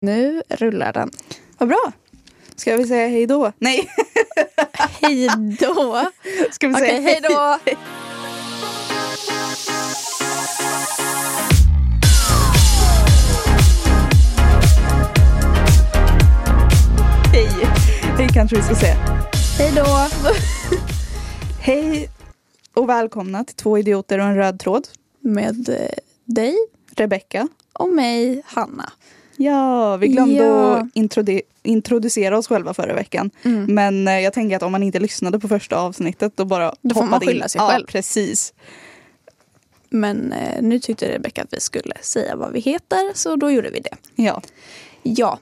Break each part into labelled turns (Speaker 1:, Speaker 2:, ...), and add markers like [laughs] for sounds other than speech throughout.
Speaker 1: Nu rullar den.
Speaker 2: Vad bra. Ska vi säga hej då? Nej. [laughs]
Speaker 1: Hej då!
Speaker 2: Ska vi
Speaker 1: Okej,
Speaker 2: säga
Speaker 1: hej då!
Speaker 2: hej? Hej kanske vi ska säga.
Speaker 1: Hej då!
Speaker 2: Hej och välkomna till Två idioter och en röd tråd.
Speaker 1: Med eh, dig
Speaker 2: Rebecka.
Speaker 1: och mig, Hanna.
Speaker 2: Ja, vi glömde
Speaker 1: Ja.
Speaker 2: att introdu- introducera oss själva förra veckan.
Speaker 1: Mm.
Speaker 2: Men eh, jag tänker att om man inte lyssnade på första avsnittet då bara
Speaker 1: Då får man skylla
Speaker 2: in.
Speaker 1: sig
Speaker 2: ja,
Speaker 1: själv.
Speaker 2: precis.
Speaker 1: Men eh, nu tyckte Rebecka att vi skulle säga vad vi heter, så då gjorde vi det.
Speaker 2: Ja,
Speaker 1: Ja.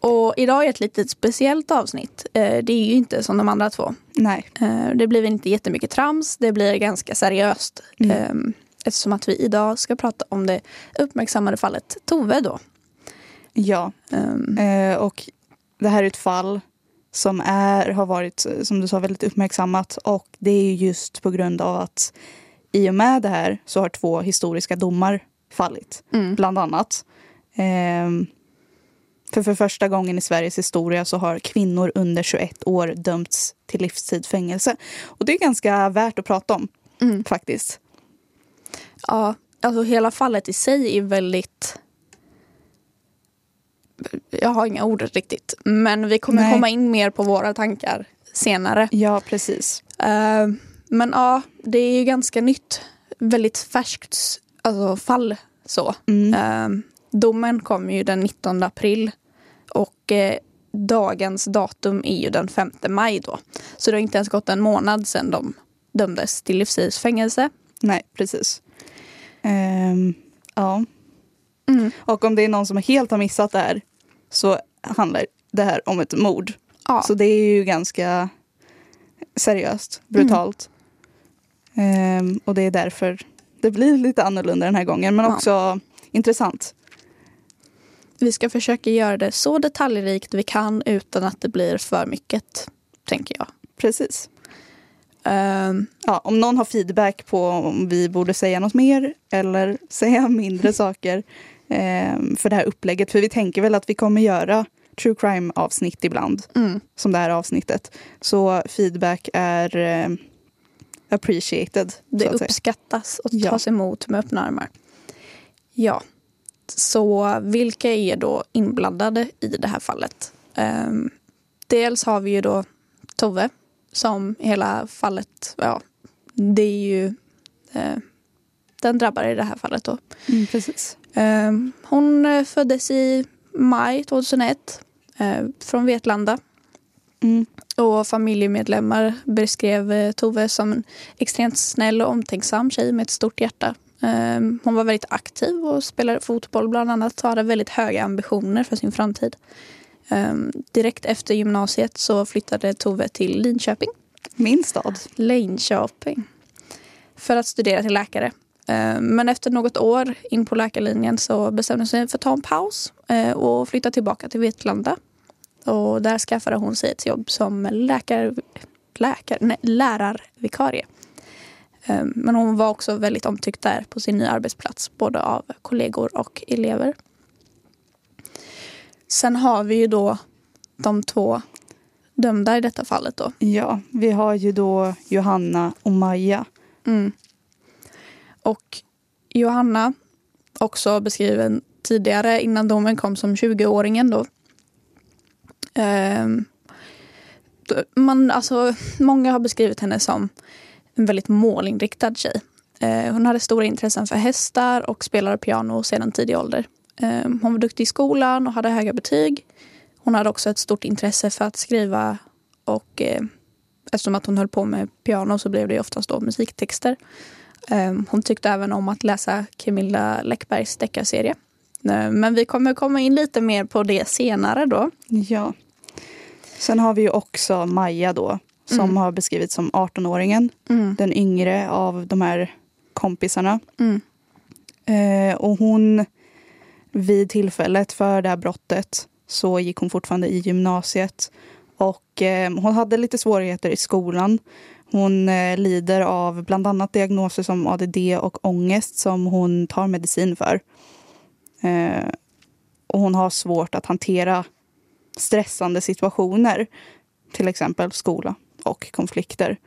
Speaker 1: Och idag är ett litet speciellt avsnitt. Eh, det är ju inte som de andra två.
Speaker 2: nej.
Speaker 1: Eh, det blir inte jättemycket trams, det blir ganska seriöst.
Speaker 2: Mm.
Speaker 1: Eh, eftersom att vi idag ska prata om det uppmärksammade fallet Tove då.
Speaker 2: Ja,
Speaker 1: Ehm,
Speaker 2: eh, och det här är ett fall som är, har varit, eh, som du sa, väldigt uppmärksammat. Och det är ju just på grund av att i och med det här så har två historiska domar fallit.
Speaker 1: mm.
Speaker 2: bland annat. Ehm, för för första gången i Sveriges historia så har kvinnor under 21 år dömts till livstid fängelse. Och det är ganska värt att prata om
Speaker 1: Mm.
Speaker 2: faktiskt.
Speaker 1: Ja, alltså hela fallet i sig är väldigt... Jag har inga ord riktigt. Men vi kommer
Speaker 2: Nej.
Speaker 1: komma in mer på våra tankar senare.
Speaker 2: Ja, precis.
Speaker 1: Eh, men ja, det är ju ganska nytt. Väldigt färskt alltså, fall. så.
Speaker 2: Mm.
Speaker 1: Eh, domen kom ju den 19 april. Och eh, dagens datum är ju den 5 maj då. Så det har inte ens gått en månad sedan de dömdes till livstidsfängelse.
Speaker 2: Nej, precis. Ehm, ja.
Speaker 1: Mm.
Speaker 2: Och om det är någon som helt har missat det här så handlar det här om ett mord.
Speaker 1: Ja.
Speaker 2: Så det är ju ganska seriöst, brutalt. Ehm, och det är därför det blir lite annorlunda den här gången. Men
Speaker 1: Ja.
Speaker 2: också intressant.
Speaker 1: Vi ska försöka göra det så detaljrikt vi kan utan att det blir för mycket, tänker jag.
Speaker 2: Precis.
Speaker 1: Ehm,
Speaker 2: Ja, om någon har feedback på om vi borde säga något mer eller [laughs] säga mindre saker för det här upplägget. För vi tänker väl att vi kommer göra true crime avsnitt ibland,
Speaker 1: mm,
Speaker 2: som det här avsnittet. Så feedback är eh, appreciated.
Speaker 1: det uppskattas och
Speaker 2: Ja.
Speaker 1: tas emot med öppna armar. Ja, så vilka är då inblandade i det här fallet? Ehm, dels har vi ju då Tove som hela fallet, ja, det är ju eh, den drabbar i det här fallet då.
Speaker 2: Mm, precis.
Speaker 1: Ehm, Hon eh, föddes i maj 2001 eh, från Vetlanda.
Speaker 2: Mm.
Speaker 1: Och familjemedlemmar beskrev eh, Tove som en extremt snäll och omtänksam tjej med ett stort hjärta. Ehm, Hon var väldigt aktiv och spelade fotboll bland annat och hade väldigt höga ambitioner för sin framtid. Ehm, Direkt efter gymnasiet så flyttade Tove till Linköping.
Speaker 2: Min stad.
Speaker 1: Linköping. För att studera till läkare. Eh, Men efter något år in på läkarlinjen så bestämde hon sig för att ta en paus eh, och flytta tillbaka till Vetlanda. Och där skaffade hon sig ett jobb som läkare, läkare, nej, lärarvikarie. Eh, Men hon var också väldigt omtyckt där på sin nya arbetsplats, både av kollegor och elever. Sen har vi ju då de två dömda i detta fallet då.
Speaker 2: Ja, vi har ju då Johanna och Maja.
Speaker 1: Mm. Och Johanna, också beskriven tidigare innan domen kom som 20-åringen ehm, då. Man, alltså, många har beskrivit henne som en väldigt målinriktad tjej. Eh, hon hade stora intressen för hästar och spelade piano sedan tidig ålder. Ehm, hon var duktig i skolan och hade höga betyg. Hon hade också ett stort intresse för att skriva och eh, eftersom att hon höll på med piano så blev det oftast då musiktexter. Ehm, Hon tyckte även om att läsa Camilla Läckbergs deckarserie. Ehm, Men vi kommer komma in lite mer på det senare då.
Speaker 2: Ja. Sen har vi ju också Maja då, som
Speaker 1: Mm.
Speaker 2: har beskrivits som 18-åringen.
Speaker 1: Mm.
Speaker 2: Den yngre av de här kompisarna.
Speaker 1: Mm.
Speaker 2: Eh, och hon, vid tillfället för det här brottet så gick hon fortfarande i gymnasiet. Och eh, hon hade lite svårigheter i skolan. Hon eh, lider av bland annat diagnoser som ADD och ångest som hon tar medicin för. Eh, och hon har svårt att hantera stressande situationer. Till exempel skola och konflikter.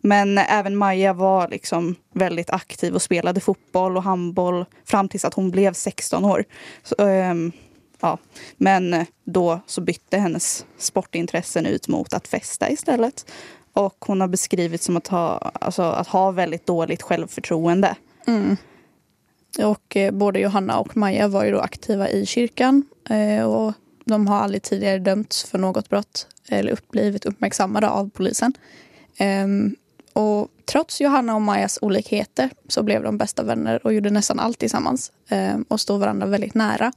Speaker 2: Men även Maja var liksom väldigt aktiv och spelade fotboll och handboll fram tills att hon blev 16 år. Så, ähm, ja. Men då så bytte hennes sportintressen ut mot att festa istället. Och hon har beskrivits som att ha, alltså, att ha väldigt dåligt självförtroende.
Speaker 1: Mm. Och eh, både Johanna och Maja var ju då aktiva i kyrkan. Eh, och de har aldrig tidigare dömts för något brott eller blivit uppmärksammade av polisen. Eh, och trots Johanna och Majas olikheter så blev de bästa vänner och gjorde nästan allt tillsammans ehm, och stod varandra väldigt nära.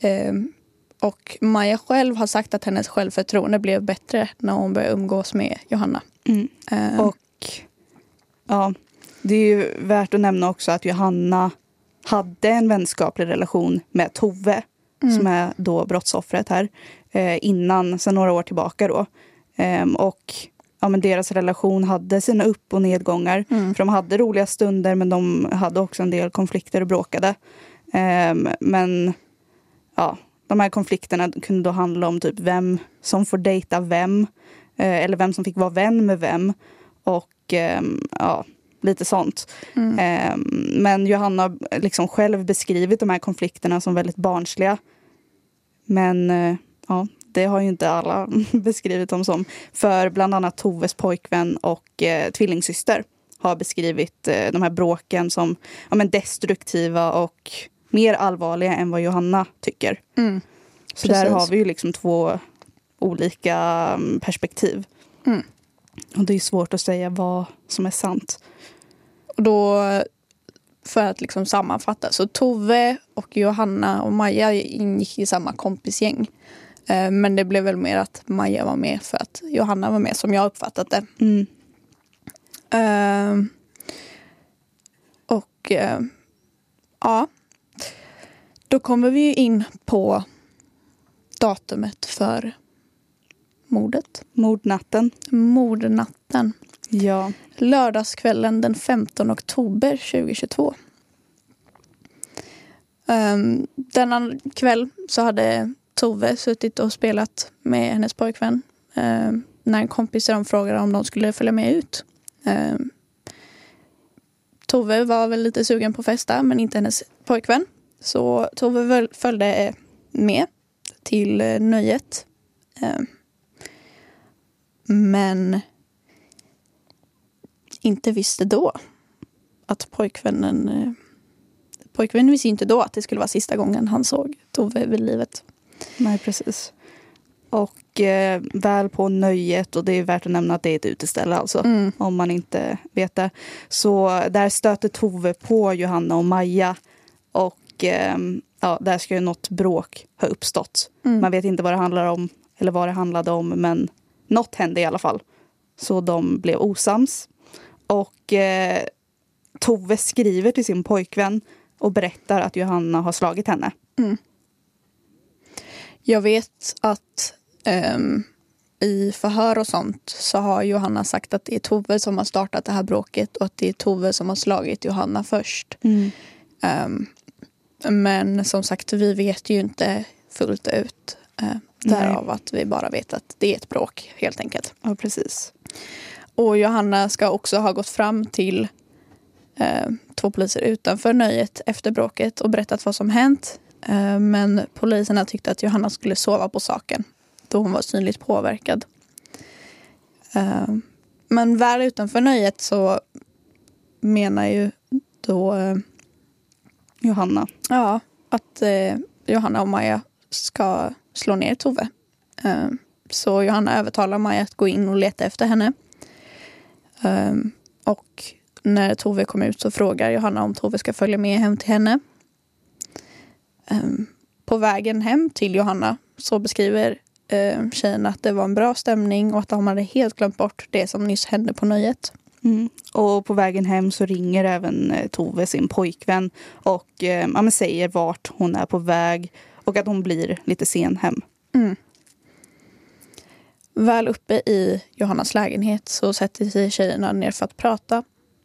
Speaker 1: Ehm, och Maja själv har sagt att hennes självförtroende blev bättre när hon började umgås med Johanna.
Speaker 2: Mm.
Speaker 1: Ehm,
Speaker 2: Och ja, det är ju värt att nämna också att Johanna hade en vänskaplig relation med Tove
Speaker 1: Mm.
Speaker 2: som är då brottsoffret här eh, innan, sedan några år tillbaka då. Ehm, och ja, men deras relation hade sina upp och nedgångar.
Speaker 1: Mm.
Speaker 2: För de hade roliga stunder men de hade också en del konflikter och bråkade. Ehm, men ja, de här konflikterna kunde då handla om typ vem som får dejta vem. Eh, eller vem som fick vara vän med vem. Och ehm, ja, lite sånt.
Speaker 1: Mm.
Speaker 2: Ehm, men Johanna har liksom själv beskrivit de här konflikterna som väldigt barnsliga. Men eh, ja, det har ju inte alla [laughs] beskrivit dem som. För bland annat Toves pojkvän och eh, tvillingsyster har beskrivit eh, de här bråken som ja, men destruktiva och mer allvarliga än vad Johanna tycker.
Speaker 1: Mm.
Speaker 2: Så där har vi ju liksom två olika mm, perspektiv.
Speaker 1: Mm.
Speaker 2: Och det är svårt att säga vad som är sant.
Speaker 1: Och då, för att liksom sammanfatta, så Tove och Johanna och Maja ingick i samma kompisgäng. Eh, Men det blev väl mer att Maja var med för att Johanna var med, som jag uppfattat det.
Speaker 2: Mm.
Speaker 1: Eh, och eh, ja, då kommer vi in på datumet för mordet.
Speaker 2: Mordnatten.
Speaker 1: Mordnatten.
Speaker 2: Ja.
Speaker 1: Lördagskvällen den 15 oktober 2022. Um, denna kväll så hade Tove suttit och spelat med hennes pojkvän um, när en kompis dem frågade om de skulle följa med ut. Um, Tove var väl lite sugen på att festa men inte hennes pojkvän. Så Tove följde med till eh, nöjet. Um, men inte visste då att pojkvännen... Eh, pojkvännen visste inte då att det skulle vara sista gången han såg Tove vid livet.
Speaker 2: Nej, precis. Och eh, väl på nöjet, och det är värt att nämna att det är ett uteställe alltså.
Speaker 1: Mm.
Speaker 2: Om man inte vet det. Så där stöter Tove på Johanna och Maja. Och eh, ja, där ska ju något bråk ha uppstått.
Speaker 1: Mm.
Speaker 2: Man vet inte vad det handlar om eller vad det handlade om men något hände i alla fall. Så de blev osams. Och eh, Tove skriver till sin pojkvän och berättar att Johanna har slagit henne.
Speaker 1: Jag vet att ehm, i förhör och sånt så har Johanna sagt att det är Tove som har startat det här bråket och att det är Tove som har slagit Johanna först. Ehm, men som sagt, vi vet ju inte fullt ut. Uh, därav att vi bara vet att det är ett bråk helt enkelt.
Speaker 2: Ja, precis.
Speaker 1: Och Johanna ska också ha gått fram till eh, två poliser utanför nöjet efter bråket och berättat vad som hänt. Eh, men poliserna tyckte att Johanna skulle sova på saken då hon var synligt påverkad. Eh, men väl utanför nöjet så menar ju då eh,
Speaker 2: Johanna.
Speaker 1: ja, att eh, Johanna och Maja ska slå ner Tove. Eh, så Johanna övertalar Maja att gå in och leta efter henne. Eh, och när Tove kommer ut så frågar Johanna om Tove ska följa med hem till henne. Eh, på vägen hem till Johanna så beskriver eh, tjejen att det var en bra stämning och att de hade helt glömt bort det som nyss hände på nöjet.
Speaker 2: Mm. Och på vägen hem så ringer även eh, Tove sin pojkvän och eh, ja, säger vart hon är på väg och att hon blir lite sen hem.
Speaker 1: Mm. Väl uppe i Johannas lägenhet så sätter sig tjejerna ner för att prata.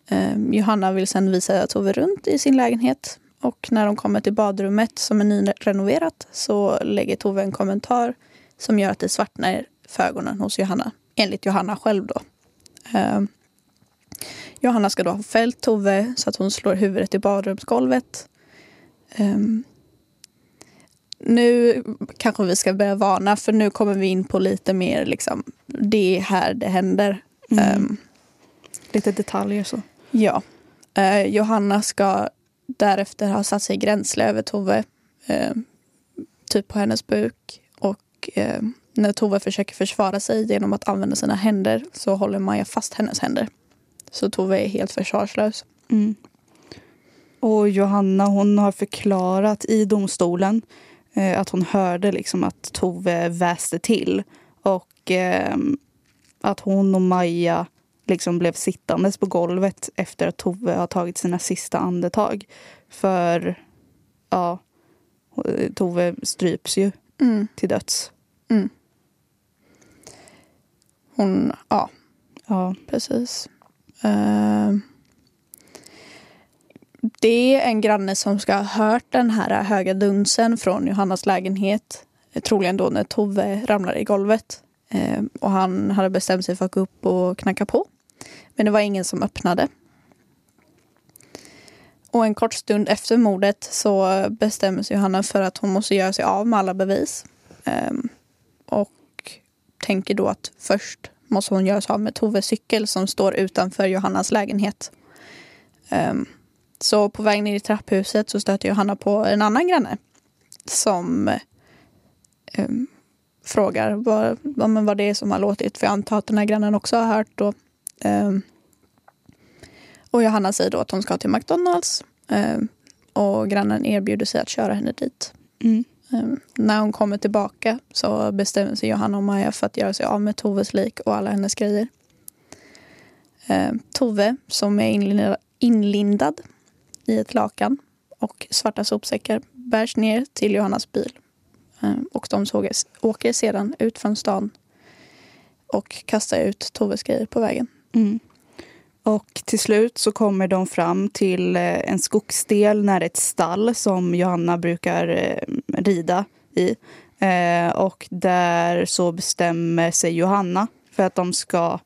Speaker 1: Eh, Johanna vill sen visa Tove runt i sin lägenhet Och när de kommer till badrummet som är nyrenoverat så lägger Tove en kommentar som gör att det svartnar för ögonen hos Johanna. Enligt Johanna själv då. Eh, Johanna ska då ha fällt Tove så att hon slår huvudet i badrumsgolvet. Um, nu kanske vi ska börja varna för nu kommer vi in på lite mer liksom, det är här det händer. Mm. Um,
Speaker 2: lite detaljer så.
Speaker 1: Ja. Uh, Johanna ska därefter ha satt sig gränsle över Tove. Uh, typ på hennes buk. Och uh, när Tove försöker försvara sig genom att använda sina händer så håller Maja fast hennes händer. Så Tove är helt försvarslös.
Speaker 2: Mm. Och Johanna hon har förklarat i domstolen eh, att hon hörde liksom att Tove väste till. Och eh, att hon och Maja liksom blev sittandes på golvet efter att Tove har tagit sina sista andetag. För ja, Tove stryps ju mm. till döds. Mm.
Speaker 1: Hon, ja. Ja. Precis. Eh, det är en granne som ska ha hört den här höga dunsen från Johannas lägenhet. Troligen då när Tove ramlade i golvet. Eh, och han hade bestämt sig för att gå upp och knacka på. Men det var ingen som öppnade. Och en kort stund efter mordet så bestämmer sig Johanna för att hon måste göra sig av med alla bevis. Eh, och tänker då att först måste hon göra sig av med Toves cykel som står utanför Johannas lägenhet. Um, så på väg ner i trapphuset så stöter Johanna på en annan granne som um, frågar vad, vad, vad det är som har låtit. För jag antar att den här grannen också har hört. Då. Um, och Johanna säger då att hon ska till McDonalds. och grannen erbjuder sig att köra henne dit. Mm. Ehm, när hon kommer tillbaka så bestämmer sig Johanna och Maja för att göra sig av med Toves lik och alla hennes grejer. Ehm, Tove, som är inlindad, i ett lakan och svarta sopsäckar, bärs ner till Johannas bil. Ehm, och de åker sedan ut från stan och kastar ut Toves grejer på vägen. Mm.
Speaker 2: Och till slut så kommer de fram till eh, en skogsdel nära ett stall som Johanna brukar eh, rida i. Eh, och där så bestämmer sig Johanna för att de ska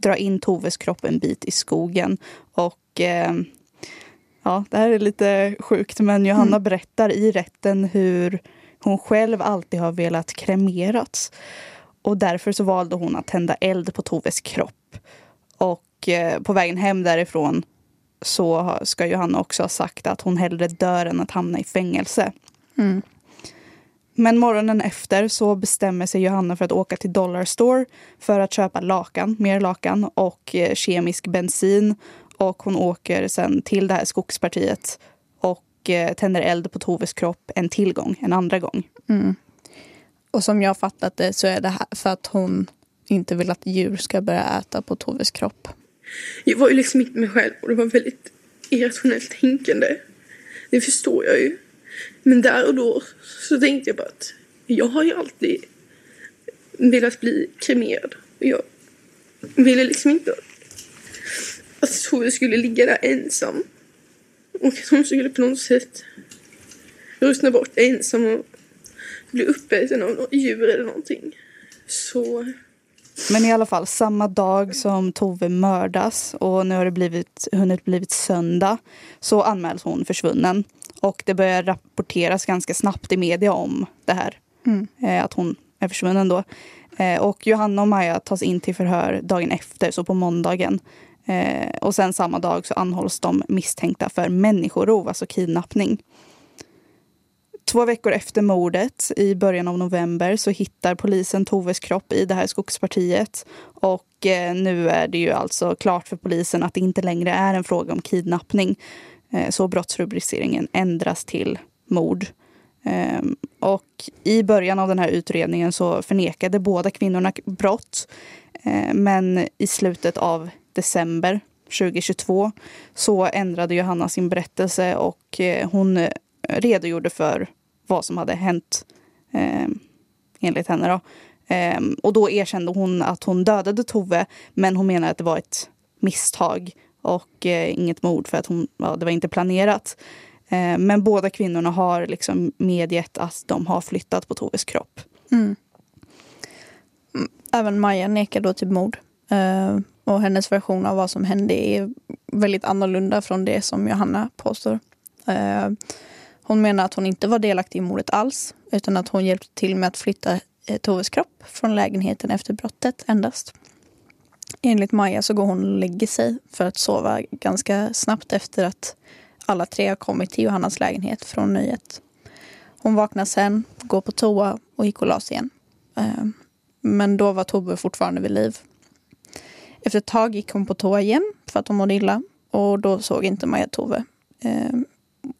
Speaker 2: dra in Toves kropp en bit i skogen. Och ja, det här är lite sjukt men Johanna mm. berättar i rätten hur hon själv alltid har velat kremerats. Och därför så valde hon att tända eld på Toves kropp. Och Eh, på vägen hem därifrån så ska Johanna också ha sagt att hon hellre dör än att hamna i fängelse. Mm. Men morgonen efter så bestämmer sig Johanna för att åka till Dollar Store för att köpa lakan, mer lakan och eh, kemisk bensin. Och hon åker sen till det här skogspartiet och eh, tänder eld på Toves kropp en till gång, en andra gång. Mm.
Speaker 1: Och som jag fattat det så är det här för att hon inte vill att djur ska börja äta på Toves kropp.
Speaker 3: Jag var ju liksom inte mig själv och det var väldigt irrationellt tänkande. Det förstår jag ju. Men där och då så tänkte jag bara att jag har ju alltid velat bli kremerad. Jag ville liksom inte att Tove skulle ligga där ensam. Och att hon skulle på något sätt ruttna bort ensam och bli uppäten av något djur eller någonting. Så
Speaker 2: men i alla fall, samma dag som Tove mördas och nu har det blivit, hunnit blivit söndag så anmäls hon försvunnen. Och det börjar rapporteras ganska snabbt i media om det här. Mm. Eh, att hon är försvunnen då. Eh, och Johanna och Maja tas in till förhör dagen efter, så på måndagen. Eh, och sen samma dag så anhålls de misstänkta för människorov, alltså kidnappning. Två veckor efter mordet, i början av november, så hittar polisen Toves kropp i det här skogspartiet. Och eh, nu är det ju alltså klart för polisen att det inte längre är en fråga om kidnappning. Eh, så brottsrubriceringen ändras till mord. Ehm, och i början av den här utredningen så förnekade båda kvinnorna brott. Eh, men i slutet av december 2022 så ändrade Johanna sin berättelse och eh, hon redogjorde för vad som hade hänt ehm, enligt henne. Då. Ehm, och då erkände hon att hon dödade Tove men hon menade att det var ett misstag och eh, inget mord för att hon, ja, det var inte planerat. Eh, men båda kvinnorna har liksom medgett att de har flyttat på Toves kropp.
Speaker 1: Mm. mm. Även Maja nekar då till mord. Eh, och hennes version av vad som hände är väldigt annorlunda från det som Johanna påstår. Eh, hon menar att hon inte var delaktig i mordet alls utan att hon hjälpte till med att flytta eh, Toves kropp från lägenheten efter brottet endast. Enligt Maja så går hon och lägger sig för att sova ganska snabbt efter att alla tre har kommit till Johannas lägenhet från nöjet. Hon vaknar sen, går på toa och gick och la sig igen. Ehm, men då var Tove fortfarande vid liv. Efter ett tag gick hon på toa igen för att hon mådde illa och då såg inte Maja Tove. Ehm,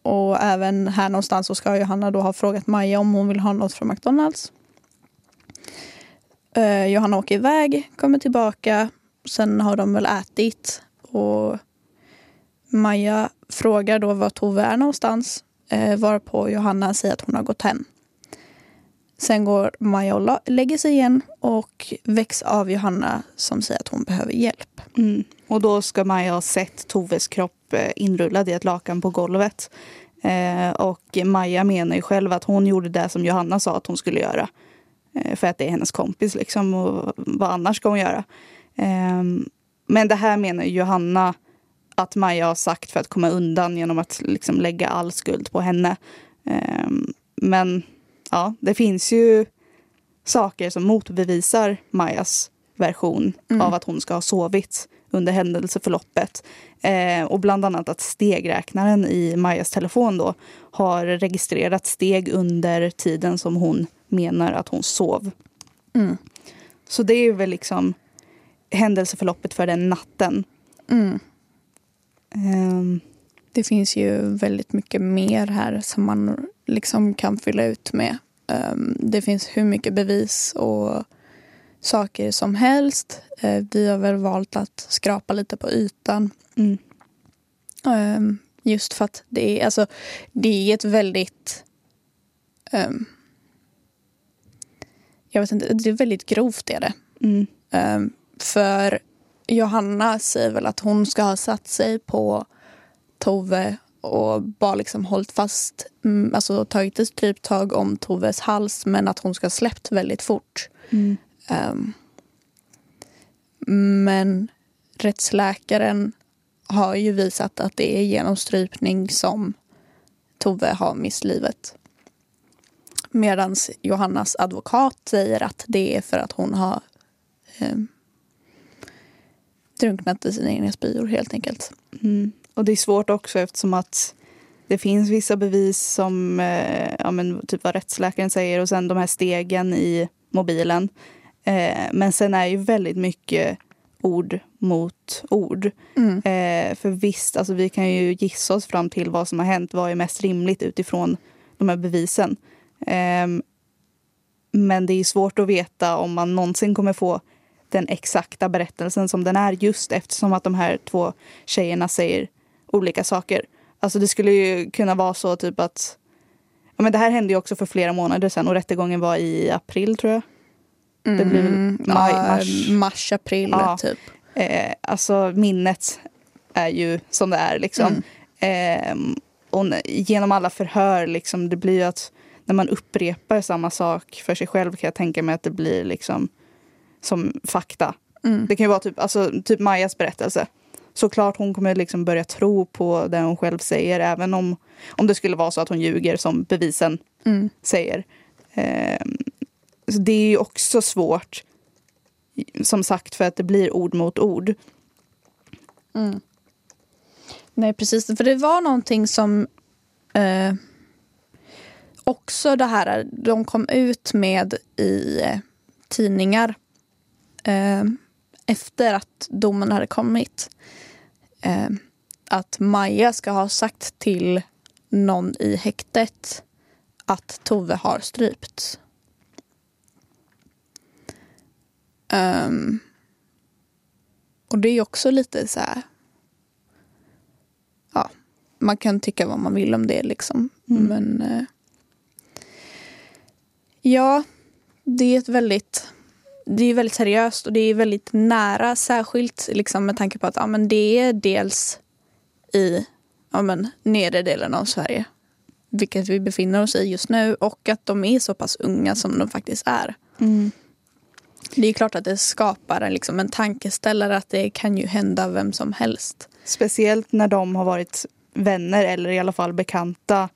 Speaker 1: och även här någonstans så ska Johanna då ha frågat Maja om hon vill ha något från McDonalds. Eh, Johanna åker iväg, kommer tillbaka. Sen har de väl ätit. Och Maja frågar då var Tove är någonstans. Eh, varpå Johanna säger att hon har gått hem. Sen går Maja och lägger sig igen och väcks av Johanna som säger att hon behöver hjälp.
Speaker 2: Mm. Och då ska Maja ha sett Toves kropp eh, inrullad i ett lakan på golvet. Eh, och Maja menar ju själv att hon gjorde det som Johanna sa att hon skulle göra. Eh, för att det är hennes kompis liksom och vad annars ska hon göra? Eh, men det här menar Johanna att Maja har sagt för att komma undan genom att liksom lägga all skuld på henne. Ehm, men ja, det finns ju saker som motbevisar Majas version mm. av att hon ska ha sovit under händelseförloppet. Eh, och bland annat att stegräknaren i Majas telefon då har registrerat steg under tiden som hon menar att hon sov. Mm. Så det är väl liksom händelseförloppet för den natten. Mm.
Speaker 1: Um. Det finns ju väldigt mycket mer här som man liksom kan fylla ut med. Um, det finns hur mycket bevis och saker som helst. Uh, vi har väl valt att skrapa lite på ytan. Mm. Um, just för att det är, alltså, det är ett väldigt... Um, jag vet inte, det är väldigt grovt är det. Mm. för Johanna säger väl att hon ska ha satt sig på Tove och bara liksom hållit fast, mm, alltså tagit ett stryptag om Toves hals men att hon ska ha släppt väldigt fort. Mm. Um, men rättsläkaren har ju visat att det är genom strypning som Tove har mist livet. Medan Johannas advokat säger att det är för att hon har um, drunknat i sina egna spyor helt enkelt.
Speaker 2: Mm. Och det är svårt också eftersom att det finns vissa bevis som eh, ja, men, typ vad rättsläkaren säger och sen de här stegen i mobilen. Eh, men sen är ju väldigt mycket ord mot ord. Mm. Eh, för visst, alltså, vi kan ju gissa oss fram till vad som har hänt. Vad är mest rimligt utifrån de här bevisen? Eh, men det är svårt att veta om man någonsin kommer få den exakta berättelsen som den är just eftersom att de här två tjejerna säger olika saker. Alltså det skulle ju kunna vara så typ att ja, men det här hände ju också för flera månader sedan och rättegången var i april tror jag.
Speaker 1: Det blir mm, maj, mars. mars, april ja, typ.
Speaker 2: Eh, alltså minnet är ju som det är liksom. Mm. Eh, och genom alla förhör liksom, det blir ju att när man upprepar samma sak för sig själv kan jag tänka mig att det blir liksom som fakta. Mm. Det kan ju vara typ, alltså, typ Majas berättelse. Såklart hon kommer liksom börja tro på det hon själv säger även om, om det skulle vara så att hon ljuger som bevisen mm. säger. Eh, så det är ju också svårt som sagt för att det blir ord mot ord.
Speaker 1: Mm. Nej precis, för det var någonting som eh, också det här de kom ut med i eh, tidningar eh, efter att domen hade kommit. Eh, att Maja ska ha sagt till någon i häktet att Tove har strypts. Um, och det är också lite så här... Ja, man kan tycka vad man vill om det liksom. Mm. Men... Uh, ja, det är ett väldigt det är väldigt seriöst och det är väldigt nära. Särskilt liksom med tanke på att ja, men det är dels i ja, men, nedre delen av Sverige. Vilket vi befinner oss i just nu och att de är så pass unga som de faktiskt är.
Speaker 2: Mm.
Speaker 1: Det är klart att det skapar en, liksom, en tankeställare att det kan ju hända vem som helst.
Speaker 2: Speciellt när de har varit vänner eller i alla fall bekanta.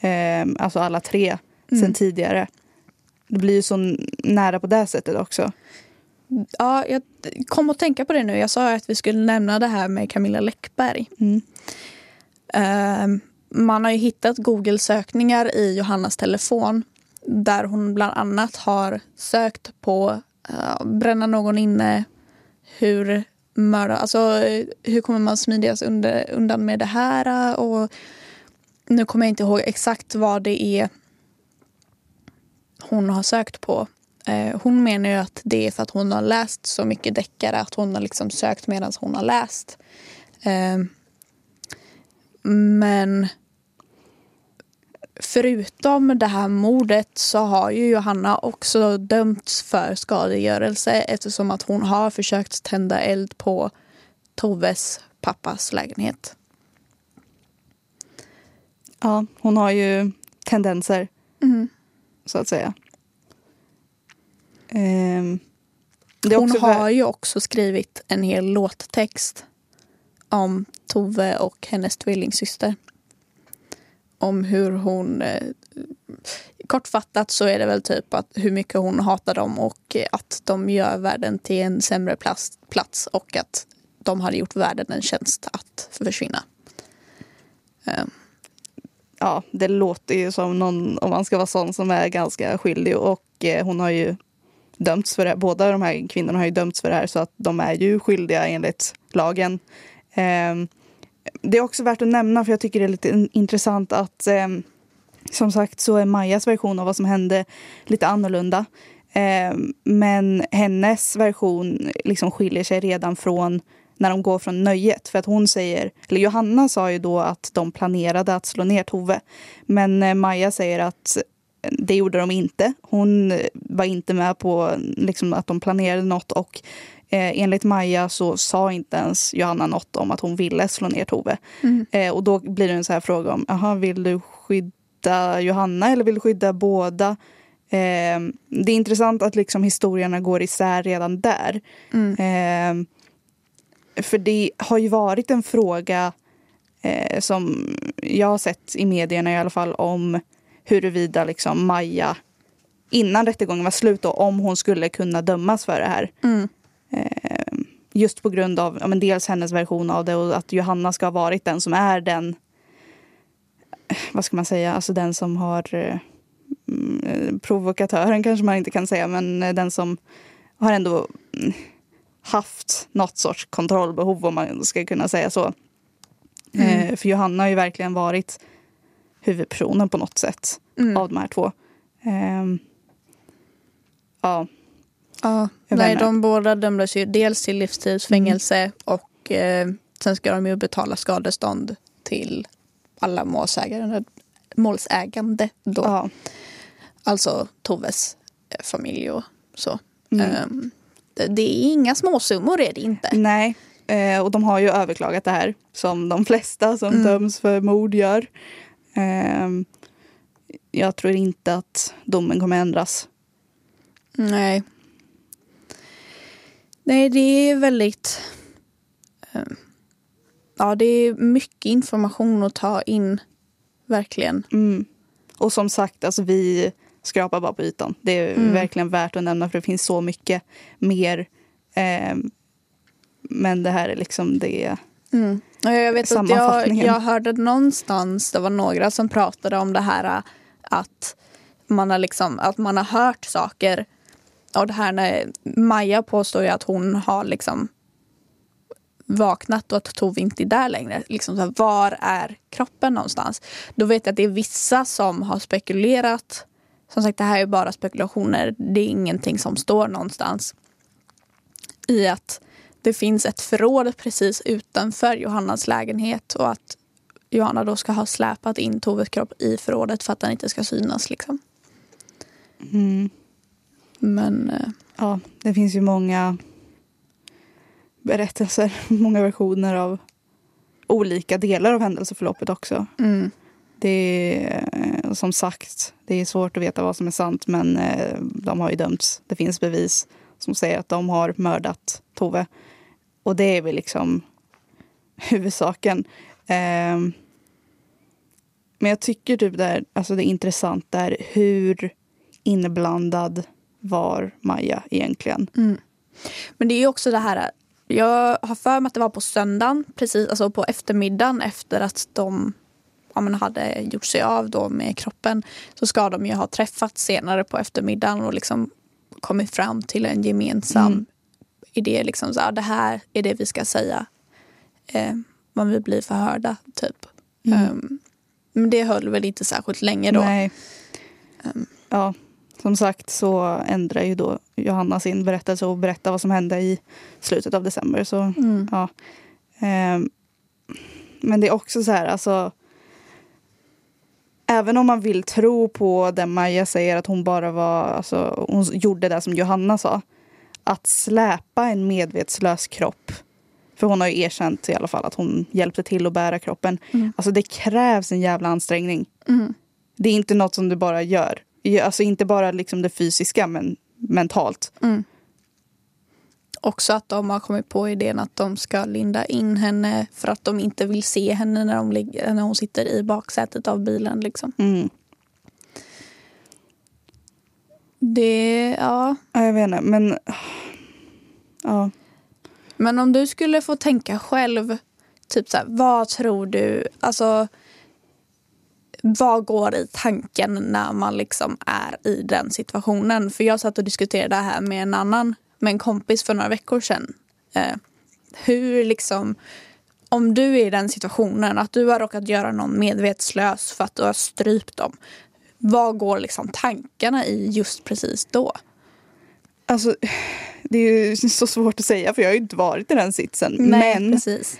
Speaker 2: Eh, alltså alla tre
Speaker 1: Mm.
Speaker 2: sen tidigare. Det blir ju så nära på det sättet också.
Speaker 1: Ja, jag kom att tänka på det nu. Jag sa att vi skulle nämna det här med Camilla Läckberg.
Speaker 2: Mm.
Speaker 1: Eh, man har ju hittat Google-sökningar i Johannas telefon där hon bland annat har sökt på eh, bränna någon inne, hur mörda, alltså hur kommer man smidigast under, undan med det här och nu kommer jag inte ihåg exakt vad det är hon har sökt på. Eh, hon menar ju att det är för att hon har läst så mycket deckare att hon har liksom sökt medan hon har läst. Eh, men förutom det här mordet så har ju Johanna också dömts för skadegörelse eftersom att hon har försökt tända eld på Toves pappas lägenhet.
Speaker 2: Ja, hon har ju tendenser
Speaker 1: Mm.
Speaker 2: Så att säga. Är
Speaker 1: Hon har ju också skrivit en hel låttext om Tove och hennes tvillingsyster. Om hur hon... Eh, kortfattat så är det väl typ att hur mycket hon hatar dem och att de gör världen till en sämre plats, plats och att de hade gjort världen en tjänst att försvinna. Eh,
Speaker 2: ja, det låter ju som någon, om man ska vara sån, som är ganska skyldig. Och eh, hon har ju dömts för det. Båda de här kvinnorna har ju dömts för det här så att de är ju skyldiga enligt lagen. Eh, det är också värt att nämna, för jag tycker det är lite intressant att eh, som sagt så är Majas version av vad som hände lite annorlunda. Eh, men hennes version liksom skiljer sig redan från när de går från nöjet. För att hon säger, eller Johanna sa ju då att de planerade att slå ner Tove. Men eh, Maja säger att det gjorde de inte. Hon eh, var inte med på liksom, att de planerade något och eh, enligt Maja så sa inte ens Johanna något om att hon ville slå ner Tove.
Speaker 1: Mm.
Speaker 2: Eh, och då blir det en så här fråga om, aha, vill du skydda Johanna eller vill du skydda båda? Eh, det är intressant att liksom historierna går isär redan där.
Speaker 1: Mm.
Speaker 2: Eh, för det har ju varit en fråga eh, som jag har sett i medierna i alla fall om huruvida liksom Maja innan rättegången var slut då, om hon skulle kunna dömas för det här.
Speaker 1: Mm.
Speaker 2: Eh, just på grund av ja, men dels hennes version av det och att Johanna ska ha varit den som är den vad ska man säga, alltså den som har eh, mm, provokatören kanske man inte kan säga men eh, den som har ändå mm, haft något sorts kontrollbehov om man ska kunna säga så.
Speaker 1: Mm.
Speaker 2: Eh, för Johanna har ju verkligen varit huvudpersonen på något sätt
Speaker 1: Mm.
Speaker 2: av de här två. Ehm, ja,
Speaker 1: Ja, nej,
Speaker 2: inte.
Speaker 1: de båda dömdes ju dels till livstidsfängelse och eh, sen ska de ju betala skadestånd till alla målsägare, målsägande då.
Speaker 2: ja.
Speaker 1: Alltså Toves eh, familj och så.
Speaker 2: Mm.
Speaker 1: Ehm, det, är inga småsummor är det inte.
Speaker 2: Nej, eh, och de har ju överklagat det här som de flesta som
Speaker 1: Mm.
Speaker 2: döms för mord gör. Ehm, jag tror inte att domen kommer ändras.
Speaker 1: Nej. Nej, det är väldigt... eh, Ja, det är mycket information att ta in. Verkligen.
Speaker 2: Mm. Och som sagt, alltså vi skrapar bara på ytan. Det är
Speaker 1: Mm.
Speaker 2: verkligen värt att nämna för det finns så mycket mer. Ehm, men det här är liksom det.
Speaker 1: Mm. Jag vet att jag, jag hörde någonstans, det var några som pratade om det här äh, att man har, liksom, att man har hört saker. Och det här när Maja påstår ju att hon har liksom vaknat och att Tove inte är där längre. Liksom så här, var är kroppen någonstans? Då vet jag att det är vissa som har spekulerat. Som sagt, det här är bara spekulationer. Det är ingenting som står någonstans. I att det finns ett förråd precis utanför Johannas lägenhet och att Johanna då ska ha släpat in Toves kropp i förrådet för att den inte ska synas. Liksom.
Speaker 2: Mm.
Speaker 1: Men eh,
Speaker 2: Ja, det finns ju många berättelser, [laughs] många versioner av olika delar av händelseförloppet också.
Speaker 1: Mm.
Speaker 2: Det är eh, som sagt, det är svårt att veta vad som är sant men eh, de har ju dömts. Det finns bevis som säger att de har mördat Tove. Och det är väl liksom [laughs] huvudsaken. Ehm, men jag tycker typ där, alltså det är intressant där hur inblandad var Maja egentligen.
Speaker 1: Mm. Men det är ju också det här, jag har för mig att det var på söndagen, precis, alltså på eftermiddagen efter att de ja, men hade gjort sig av då med kroppen så ska de ju ha träffats senare på eftermiddagen och liksom kommit fram till en gemensam
Speaker 2: Mm.
Speaker 1: idé. Liksom så här, det här är det vi ska säga. Eh, man vill bli förhörda, typ.
Speaker 2: Mm.
Speaker 1: Ehm, men det höll väl inte särskilt länge då.
Speaker 2: Nej.
Speaker 1: Ehm.
Speaker 2: Ja, som sagt så ändrar ju då Johanna sin berättelse och berättar vad som hände i slutet av december. Så
Speaker 1: Mm.
Speaker 2: ja. Ehm, men det är också så här, alltså. Även om man vill tro på det Maja säger att hon bara var, alltså hon gjorde det som Johanna sa. Att släpa en medvetslös kropp. För hon har ju erkänt i alla fall att hon hjälpte till att bära kroppen.
Speaker 1: Mm.
Speaker 2: Alltså det krävs en jävla ansträngning.
Speaker 1: Mm.
Speaker 2: Det är inte något som du bara gör. Alltså inte bara liksom det fysiska men mentalt.
Speaker 1: Mm. Också att de har kommit på idén att de ska linda in henne för att de inte vill se henne när, de ligger, när hon sitter i baksätet av bilen. Liksom.
Speaker 2: Mm.
Speaker 1: Det, ja.
Speaker 2: Ja, jag vet inte men... Ja.
Speaker 1: Men om du skulle få tänka själv, typ så här, vad tror du, alltså vad går i tanken när man liksom är i den situationen? För jag satt och diskuterade det här med en annan, med en kompis för några veckor sedan. Eh, hur liksom, om du är i den situationen att du har råkat göra någon medvetslös för att du har strypt dem. Vad går liksom tankarna i just precis då?
Speaker 2: Alltså, det är ju så svårt att säga för jag har ju inte varit i den sitsen.
Speaker 1: Nej,
Speaker 2: men
Speaker 1: precis.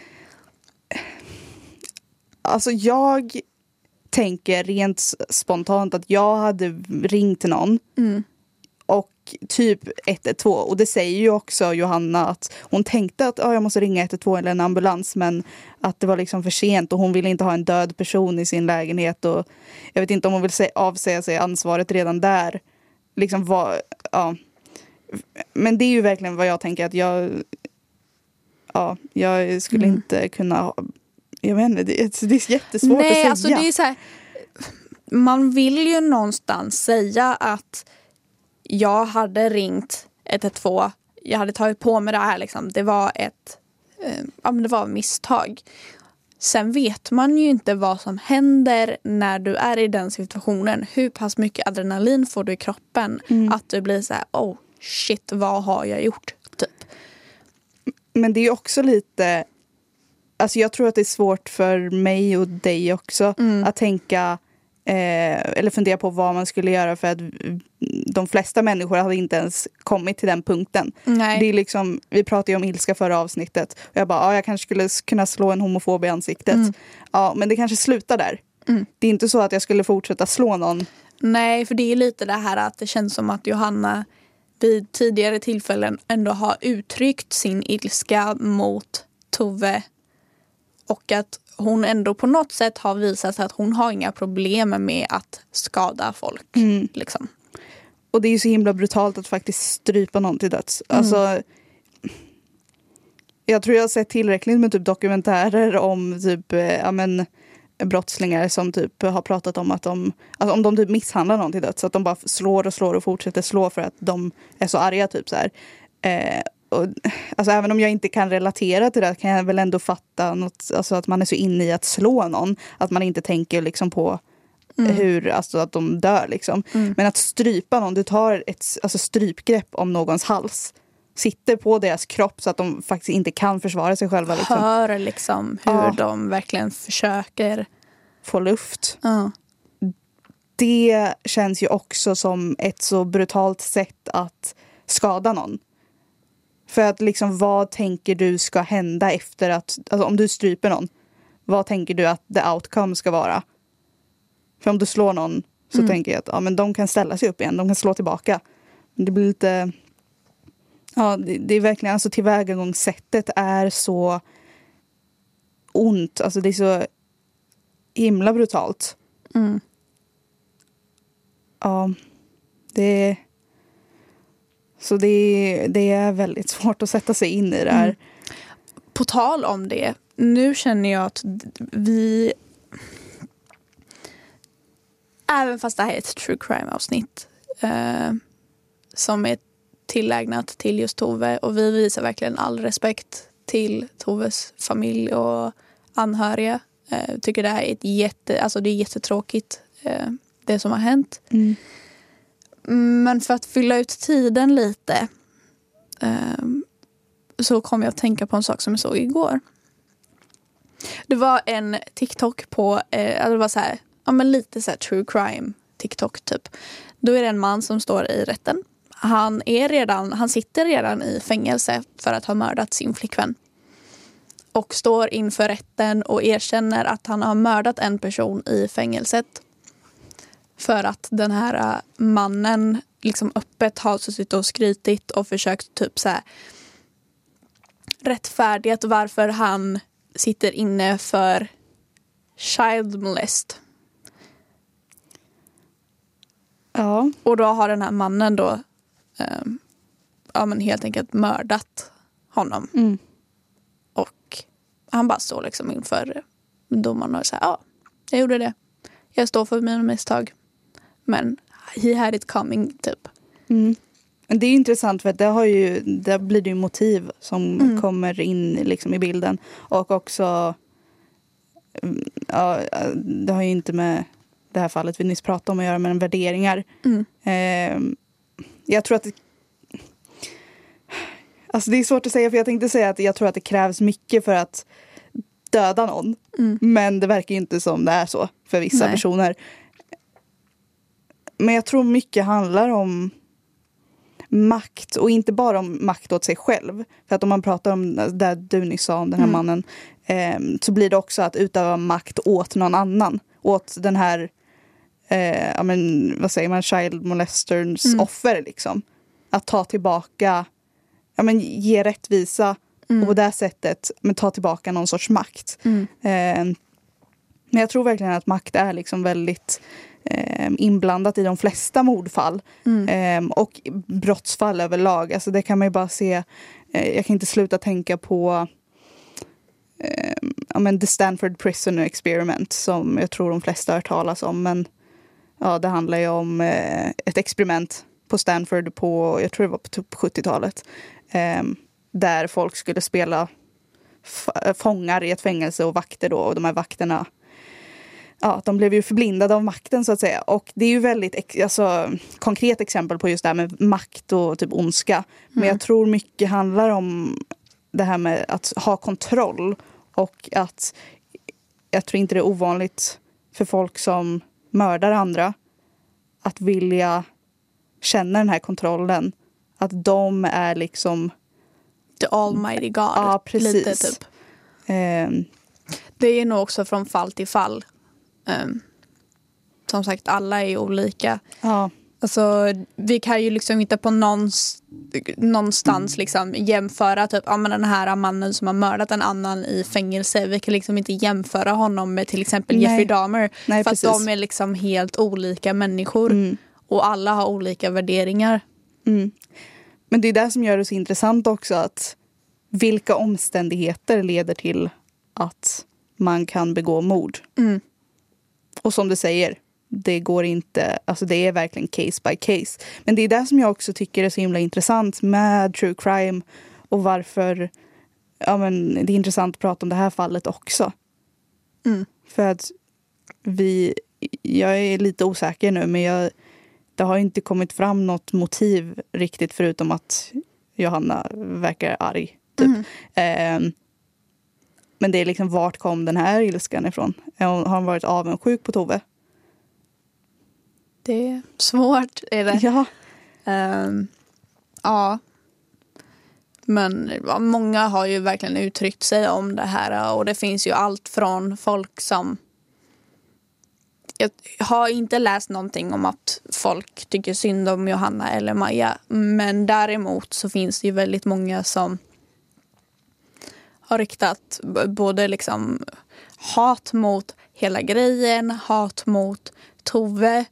Speaker 2: alltså jag tänker rent spontant att jag hade ringt någon
Speaker 1: Mm.
Speaker 2: Typ 112 och det säger ju också Johanna att hon tänkte att ah, jag måste ringa 112 eller en ambulans men att det var liksom för sent och hon ville inte ha en död person i sin lägenhet och jag vet inte om hon vill se, avsäga sig ansvaret redan där. Liksom vad, ja. Men det är ju verkligen vad jag tänker att jag ja, jag skulle
Speaker 1: Mm.
Speaker 2: inte kunna ha, jag vet inte, det, är- det är jättesvårt
Speaker 1: Nej,
Speaker 2: att säga.
Speaker 1: alltså det är så här, man vill ju någonstans säga att jag hade ringt 112, jag hade tagit på mig det här liksom. Det var ett eh, ja, men det var misstag. Sen vet man ju inte vad som händer när du är i den situationen. Hur pass mycket adrenalin får du i kroppen
Speaker 2: Mm.
Speaker 1: att du blir så här, oh shit, vad har jag gjort? Typ.
Speaker 2: Men det är också lite... Alltså jag tror att det är svårt för mig och dig också
Speaker 1: Mm.
Speaker 2: att tänka eh, eller fundera på vad man skulle göra för att de flesta människor hade inte ens kommit till den punkten.
Speaker 1: Nej.
Speaker 2: Det är liksom, vi pratade ju om ilska förra avsnittet och jag bara, ja, jag kanske skulle kunna slå en homofob i ansiktet.
Speaker 1: Mm.
Speaker 2: Ja, men det kanske slutar där.
Speaker 1: Mm.
Speaker 2: Det är inte så att jag skulle fortsätta slå någon.
Speaker 1: Nej, för det är lite det här att det känns som att Johanna vid tidigare tillfällen ändå har uttryckt sin ilska mot Tove och att hon ändå på något sätt har visat att hon har inga problem med att skada folk. Liksom.
Speaker 2: Och det är ju så himla brutalt att faktiskt strypa någon till döds. Alltså, jag tror jag har sett tillräckligt med typ dokumentärer om typ, eh, ja, men, brottslingar som typ har pratat om att de, alltså om de typ misshandlar någon till döds. Att de bara slår och slår och fortsätter slå för att de är så arga. typ så här. Eh, och, alltså, även om jag inte kan relatera till det kan jag väl ändå fatta något, alltså, att man är så inne i att slå någon. Att man inte tänker liksom på hur, alltså att de dör liksom. Men att strypa någon, du tar ett alltså, strypgrepp om någons hals. Sitter på deras kropp så att de faktiskt inte kan försvara sig själva. Liksom.
Speaker 1: Hör liksom hur
Speaker 2: Ja.
Speaker 1: de verkligen försöker.
Speaker 2: Få luft.
Speaker 1: Ja.
Speaker 2: Det känns ju också som ett så brutalt sätt att skada någon. För att liksom vad tänker du ska hända efter att, alltså om du stryper någon. Vad tänker du att the outcome ska vara? För om du slår någon så tänker jag att ja, men de kan ställa sig upp igen, de kan slå tillbaka. Men det blir lite... Ja, det, det är verkligen, alltså tillvägagångssättet är så ont. Alltså det är så himla brutalt.
Speaker 1: Mm.
Speaker 2: Ja, det Så det, det är väldigt svårt att sätta sig in i det här.
Speaker 1: Mm. På tal om det, nu känner jag att vi... Även fast det här är ett true crime avsnitt eh, som är tillägnat till just Tove och vi visar verkligen all respekt till Toves familj och anhöriga. Eh, tycker det här är ett jätte, alltså det är jättetråkigt eh, det som har hänt.
Speaker 2: Mm.
Speaker 1: Men för att fylla ut tiden lite ehm, så kom jag att tänka på en sak som jag såg igår. Det var en TikTok på, eh, alltså det var så här, ja men lite så här true crime TikTok typ. Då är det en man som står i rätten. Han, är redan, han sitter redan i fängelse för att ha mördat sin flickvän. Och står inför rätten och erkänner att han har mördat en person i fängelset. För att den här äh, mannen liksom öppet har suttit och skrytit och försökt typ så här rättfärdigat varför han sitter inne för child molest.
Speaker 2: Ja.
Speaker 1: Och då har den här mannen då um, ja, men helt enkelt mördat honom.
Speaker 2: Mm.
Speaker 1: Och han bara står liksom inför domaren och säger ja, jag gjorde det. Jag står för mina misstag. Men he had it coming typ.
Speaker 2: Mm. Det är intressant för att det, har ju, det blir det ju motiv som
Speaker 1: Mm.
Speaker 2: kommer in liksom i bilden. Och också, mm, ja, det har ju inte med det här fallet vi nyss pratade om att göra, men värderingar.
Speaker 1: Mm.
Speaker 2: Eh, jag tror att det, Alltså det är svårt att säga för jag tänkte säga att jag tror att det krävs mycket för att döda någon.
Speaker 1: Mm.
Speaker 2: Men det verkar ju inte som det är så för vissa
Speaker 1: Nej.
Speaker 2: personer. Men jag tror mycket handlar om makt och inte bara om makt åt sig själv. För att om man pratar om det du nyss sa om den här
Speaker 1: Mm.
Speaker 2: mannen eh, så blir det också att utöva makt åt någon annan. Åt den här, eh, ja men vad säger man, child molesterns
Speaker 1: Mm.
Speaker 2: offer liksom. Att ta tillbaka, ja men ge rättvisa
Speaker 1: Mm.
Speaker 2: och på det sättet men ta tillbaka någon sorts makt.
Speaker 1: Mm.
Speaker 2: Eh, men jag tror verkligen att makt är liksom väldigt inblandat i de flesta mordfall.
Speaker 1: Mm.
Speaker 2: Eh, och brottsfall överlag. Alltså det kan man ju bara se. Eh, jag kan inte sluta tänka på eh, ja, men The Stanford Prisoner Experiment som jag tror de flesta har hört talas om. Men ja, det handlar ju om eh, ett experiment på Stanford på, jag tror det var på typ 70-talet. Eh, där folk skulle spela fångar i ett fängelse och vakter då och de här vakterna ja, de blev ju förblindade av makten så att säga. Och det är ju väldigt alltså, konkret exempel på just det här med makt och typ ondska. Men
Speaker 1: Mm.
Speaker 2: jag tror mycket handlar om det här med att ha kontroll och att jag tror inte det är ovanligt för folk som mördar andra att vilja känna den här kontrollen. Att de är liksom,
Speaker 1: The almighty God.
Speaker 2: Ja, precis.
Speaker 1: Lite typ.
Speaker 2: eh,
Speaker 1: Det är nog också från fall till fall. Um, som sagt, alla är olika.
Speaker 2: ja,
Speaker 1: Alltså, vi kan ju liksom inte på någons, någonstans liksom jämföra typ, ja, men den här mannen som har mördat en annan i fängelse. Vi kan liksom inte jämföra honom med till exempel
Speaker 2: Nej.
Speaker 1: Jeffrey Dahmer.
Speaker 2: Nej,
Speaker 1: för
Speaker 2: precis.
Speaker 1: att de är liksom helt olika människor.
Speaker 2: Mm.
Speaker 1: Och alla har olika värderingar.
Speaker 2: Mm. Men det är det som gör det så intressant också att vilka omständigheter leder till att man kan begå mord.
Speaker 1: Mm.
Speaker 2: Och som du säger, det går inte, alltså det är verkligen case by case. Men det är det som jag också tycker är så himla intressant med true crime och varför ja, men det är intressant att prata om det här fallet också.
Speaker 1: Mm.
Speaker 2: För att vi, jag är lite osäker nu men jag, det har inte kommit fram något motiv riktigt förutom att Johanna verkar arg. Typ.
Speaker 1: Mm.
Speaker 2: Ehm, men det är liksom vart kom den här ilskan ifrån? Har hon varit avundsjuk på Tove?
Speaker 1: Det är svårt. Är det.
Speaker 2: Ja.
Speaker 1: Ehm, ja. Men ja, många har ju verkligen uttryckt sig om det här och det finns ju allt från folk som jag har inte läst någonting om att folk tycker synd om Johanna eller Maja. Men däremot så finns det ju väldigt många som har riktat både liksom hat mot hela grejen, hat mot Tove.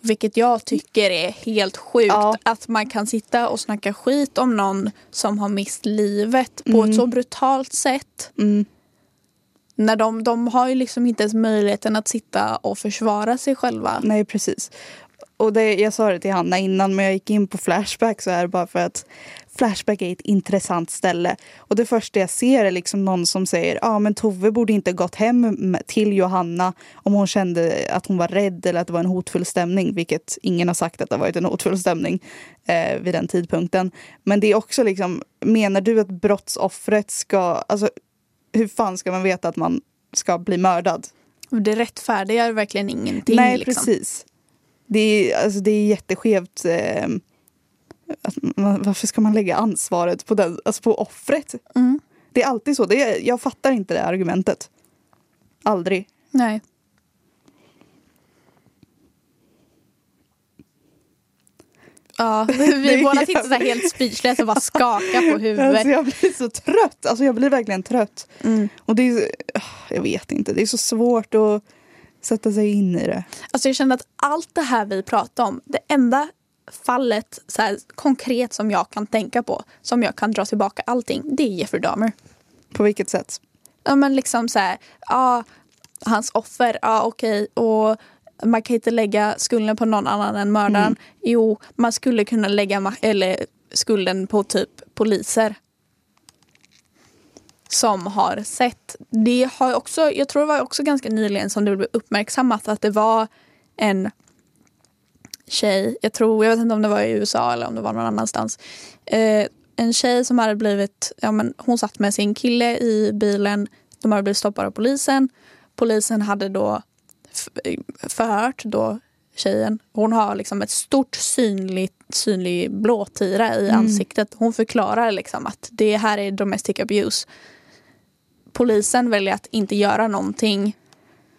Speaker 1: Vilket jag tycker är helt sjukt.
Speaker 2: Ja.
Speaker 1: Att man kan sitta och snacka skit om någon som har mist livet på ett så brutalt sätt.
Speaker 2: Mm.
Speaker 1: När de, de har ju liksom inte ens möjligheten att sitta och försvara sig själva.
Speaker 2: Nej, precis. Och det, jag sa det till Hanna innan, men jag gick in på Flashback så här bara för att Flashback är ett intressant ställe. Och det första jag ser är liksom någon som säger ja ah, men Tove borde inte gått hem till Johanna om hon kände att hon var rädd eller att det var en hotfull stämning. Vilket ingen har sagt att det har varit en hotfull stämning eh, vid den tidpunkten. Men det är också liksom, menar du att brottsoffret ska, alltså hur fan ska man veta att man ska bli mördad?
Speaker 1: Det rättfärdigar verkligen ingenting.
Speaker 2: Nej,
Speaker 1: liksom.
Speaker 2: precis. Det är, alltså, det är jätteskevt. Eh, man, varför ska man lägga ansvaret på, den, alltså på offret?
Speaker 1: Mm.
Speaker 2: Det är alltid så. Det är, jag fattar inte det argumentet. Aldrig.
Speaker 1: Nej. Ja, [laughs] vi båda sitter så här helt speechless och bara [laughs] skakar på huvudet.
Speaker 2: Alltså, jag blir så trött. Alltså, jag blir verkligen trött.
Speaker 1: Mm.
Speaker 2: Och det är, jag vet inte. Det är så svårt att sätta sig in i det.
Speaker 1: Alltså jag känner att allt det här vi pratar om, det enda fallet så här, konkret som jag kan tänka på, som jag kan dra tillbaka allting, det är Jeffrey Dahmer.
Speaker 2: På vilket sätt?
Speaker 1: Ja men liksom så här, ja, hans offer, ja okej, och man kan inte lägga skulden på någon annan än mördaren.
Speaker 2: Mm.
Speaker 1: Jo, man skulle kunna lägga eller skulden på typ poliser. Som har sett. Det har också, jag tror det var också ganska nyligen som det blev uppmärksammat att det var en tjej, jag tror, jag vet inte om det var i USA eller om det var någon annanstans. Eh, en tjej som hade blivit, ja men hon satt med sin kille i bilen, de hade blivit stoppade av polisen. Polisen hade då förhört då tjejen. Hon har liksom ett stort synligt, synlig blåtira i ansiktet. Hon förklarar liksom att det här är domestic abuse. Polisen väljer att inte göra någonting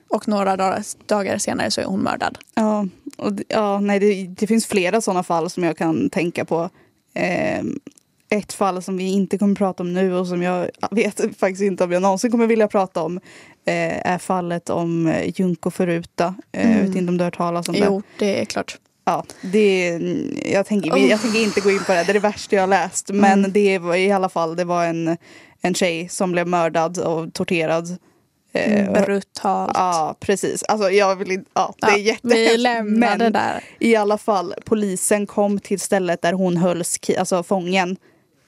Speaker 1: och några dagar, dagar senare så är hon mördad.
Speaker 2: Ja, och, ja nej, det, det finns flera sådana fall som jag kan tänka på. Eh, ett fall som vi inte kommer prata om nu och som jag [laughs] vet faktiskt inte om jag någonsin kommer vilja prata om eh, är fallet om eh, Junko Föruta. Eh, Jag vet inte om du har hört talas om det?
Speaker 1: Jo, det är klart.
Speaker 2: Ja, det, jag, tänker, jag tänker inte gå in på det, det är det värsta jag har läst. Men det var i alla fall det var en, en tjej som blev mördad och torterad. Eh, och-
Speaker 1: Brutalt.
Speaker 2: Ja, precis. Alltså, jag vill inte, ja, det är
Speaker 1: Ja,
Speaker 2: jättehemskt.
Speaker 1: vi lämnar det där.
Speaker 2: i alla fall, polisen kom till stället där hon hölls alltså fången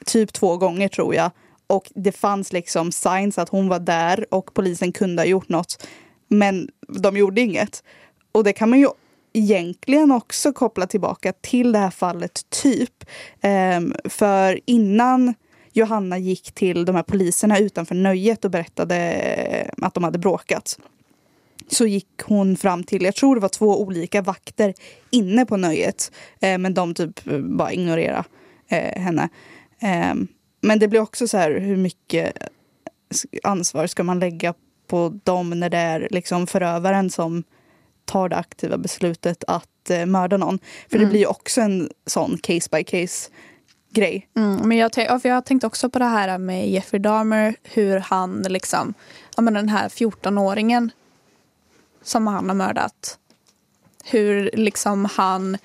Speaker 2: typ två gånger tror jag. Och det fanns liksom signs att hon var där och polisen kunde ha gjort något. Men de gjorde inget. Och det kan man ju egentligen också koppla tillbaka till det här fallet typ. Ehm, för innan Johanna gick till de här poliserna utanför nöjet och berättade eh, att de hade bråkat så gick hon fram till, jag tror det var två olika vakter inne på nöjet. Eh, men de typ eh, bara ignorerade henne. Eh, men det blir också så här, hur mycket ansvar ska man lägga på dem när det är liksom förövaren som tar det aktiva beslutet att eh, mörda någon. För det blir ju också en sån case by case grej.
Speaker 1: Mm, men jag, ja, jag tänkte också på det här med Jeffrey Dahmer, hur han liksom, ja men den här 14-åringen som han har mördat. Hur liksom han,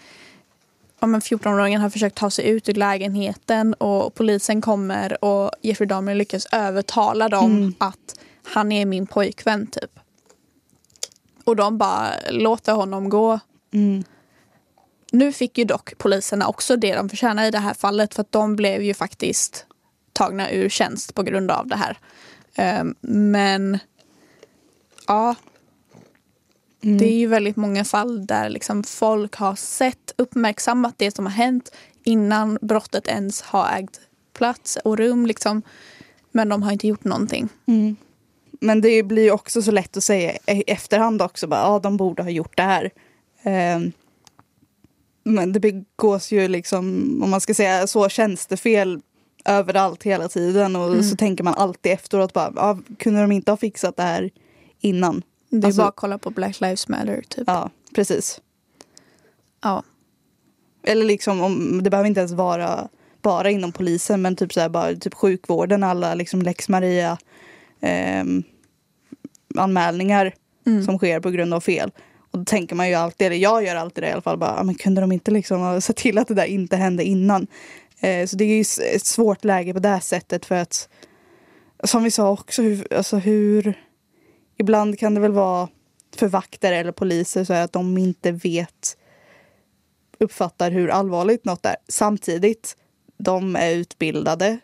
Speaker 1: ja men 14-åringen har försökt ta sig ut ur lägenheten och polisen kommer och Jeffrey Dahmer lyckas övertala dem att han är min pojkvän typ. Och de bara låter honom gå.
Speaker 2: Mm.
Speaker 1: Nu fick ju dock poliserna också det de förtjänar i det här fallet för att de blev ju faktiskt tagna ur tjänst på grund av det här. Ehm, men ja, det är ju väldigt många fall där liksom folk har sett, uppmärksammat det som har hänt innan brottet ens har ägt plats och rum. Liksom. Men de har inte gjort någonting.
Speaker 2: Men det blir ju också så lätt att säga i efterhand också. Bara, ja, de borde ha gjort det här. Ehm, men det begås ju liksom, om man ska säga så, tjänstefel överallt hela tiden. Och så tänker man alltid efteråt bara, ja, kunde de inte ha fixat det här innan?
Speaker 1: Det är
Speaker 2: Alltså-
Speaker 1: bara att kolla på Black Lives Matter. Typ.
Speaker 2: Ja, precis.
Speaker 1: Ja.
Speaker 2: Eller liksom, om, det behöver inte ens vara bara inom polisen men typ så här, bara typ sjukvården, alla liksom lex Maria ehm, anmälningar
Speaker 1: Mm.
Speaker 2: som sker på grund av fel. Och då tänker man ju alltid, eller jag gör alltid det i alla fall, bara, "Ah, men kunde de inte liksom ha sett till att det där inte hände innan? Eh, så det är ju ett svårt läge på det här sättet för att som vi sa också, hur, alltså hur ibland kan det väl vara för vakter eller poliser så att de inte vet uppfattar hur allvarligt något är. Samtidigt, de är utbildade.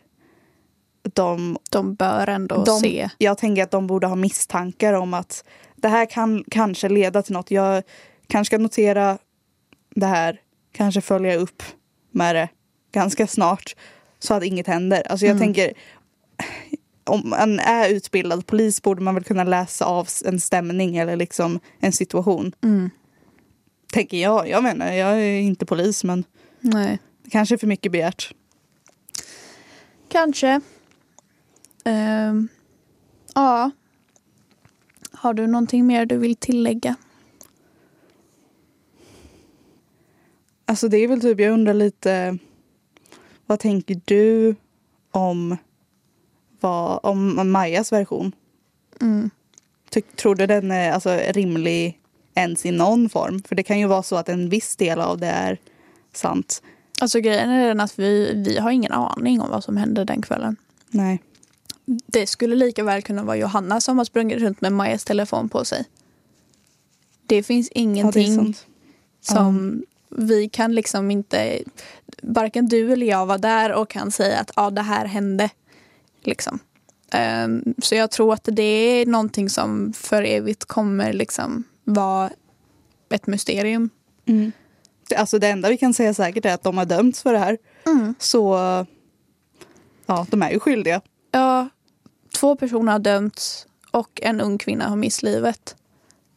Speaker 2: De
Speaker 1: De bör ändå
Speaker 2: de,
Speaker 1: se.
Speaker 2: Jag tänker att de borde ha misstankar om att det här kan kanske leda till något. Jag kanske ska notera det här, kanske följa upp med det ganska snart så att inget händer. Alltså jag
Speaker 1: Mm.
Speaker 2: tänker om man är utbildad polis borde man väl kunna läsa av en stämning eller liksom en situation.
Speaker 1: Mm.
Speaker 2: Tänker jag. Jag menar, jag är inte polis men
Speaker 1: Nej.
Speaker 2: det kanske för mycket begärt.
Speaker 1: Kanske. Ehm, ja. Har du någonting mer du vill tillägga?
Speaker 2: Alltså det är väl typ, jag undrar lite, vad tänker du om, vad, om Majas version?
Speaker 1: Mm.
Speaker 2: Ty, tror du den är alltså, rimlig ens i någon form? För det kan ju vara så att en viss del av det är sant.
Speaker 1: Alltså grejen är den att vi, vi har ingen aning om vad som hände den kvällen.
Speaker 2: Nej.
Speaker 1: Det skulle lika väl kunna vara Johanna som har sprungit runt med Majas telefon på sig. Det finns
Speaker 2: Ja, det
Speaker 1: ingenting som vi kan liksom inte... Varken du eller jag var där och kan säga att ja, det här hände. Liksom. Ehm, så jag tror att det är någonting som för evigt kommer liksom vara ett mysterium.
Speaker 2: Mm. Alltså det enda vi kan säga säkert är att de har dömts för det här. Så ja, de är ju skyldiga.
Speaker 1: Ja, två personer har dömts och en ung kvinna har mist livet.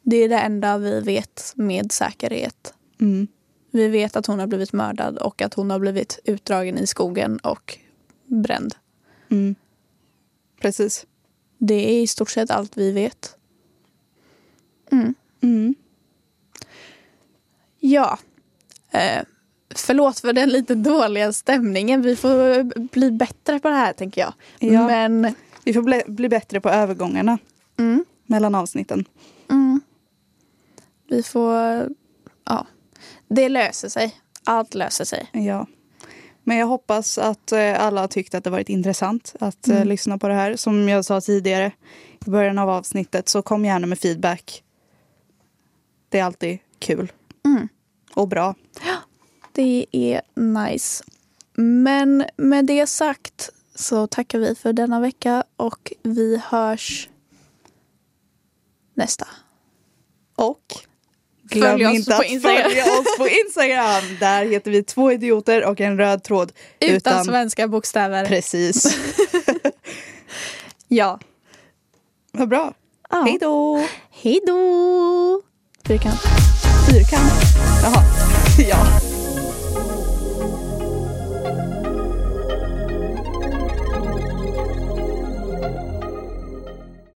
Speaker 1: Det är det enda vi vet med säkerhet.
Speaker 2: Mm.
Speaker 1: Vi vet att hon har blivit mördad och att hon har blivit utdragen i skogen och bränd.
Speaker 2: Mm. Precis.
Speaker 1: Det är i stort sett allt vi vet. Mm.
Speaker 2: Mm.
Speaker 1: Ja. Eh, förlåt för den lite dåliga stämningen. Vi får bli bättre på det här tänker jag.
Speaker 2: Ja.
Speaker 1: Men
Speaker 2: Vi får bli, bli bättre på övergångarna
Speaker 1: mm,
Speaker 2: mellan avsnitten.
Speaker 1: mm. vi får... Ja. Det löser sig. Allt löser sig.
Speaker 2: Ja. Men jag hoppas att eh, alla har tyckt att det varit intressant att eh,
Speaker 1: Mm.
Speaker 2: lyssna på det här. Som jag sa tidigare i början av avsnittet så kom gärna med feedback. Det är alltid kul
Speaker 1: Mm.
Speaker 2: och bra.
Speaker 1: Det är nice. Men med det sagt så tackar vi för denna vecka och vi hörs nästa.
Speaker 2: Och
Speaker 1: Följ
Speaker 2: glöm
Speaker 1: oss
Speaker 2: inte att
Speaker 1: Instagram.
Speaker 2: följa oss på [laughs] Instagram. Där heter vi två idioter och en röd tråd.
Speaker 1: Utan, svenska bokstäver.
Speaker 2: Precis. [laughs]
Speaker 1: Ja.
Speaker 2: Vad bra.
Speaker 1: ja.
Speaker 2: Hej då!
Speaker 1: Hej då! Fyrkant.
Speaker 2: Fyrkant. Jaha. [laughs] Ja.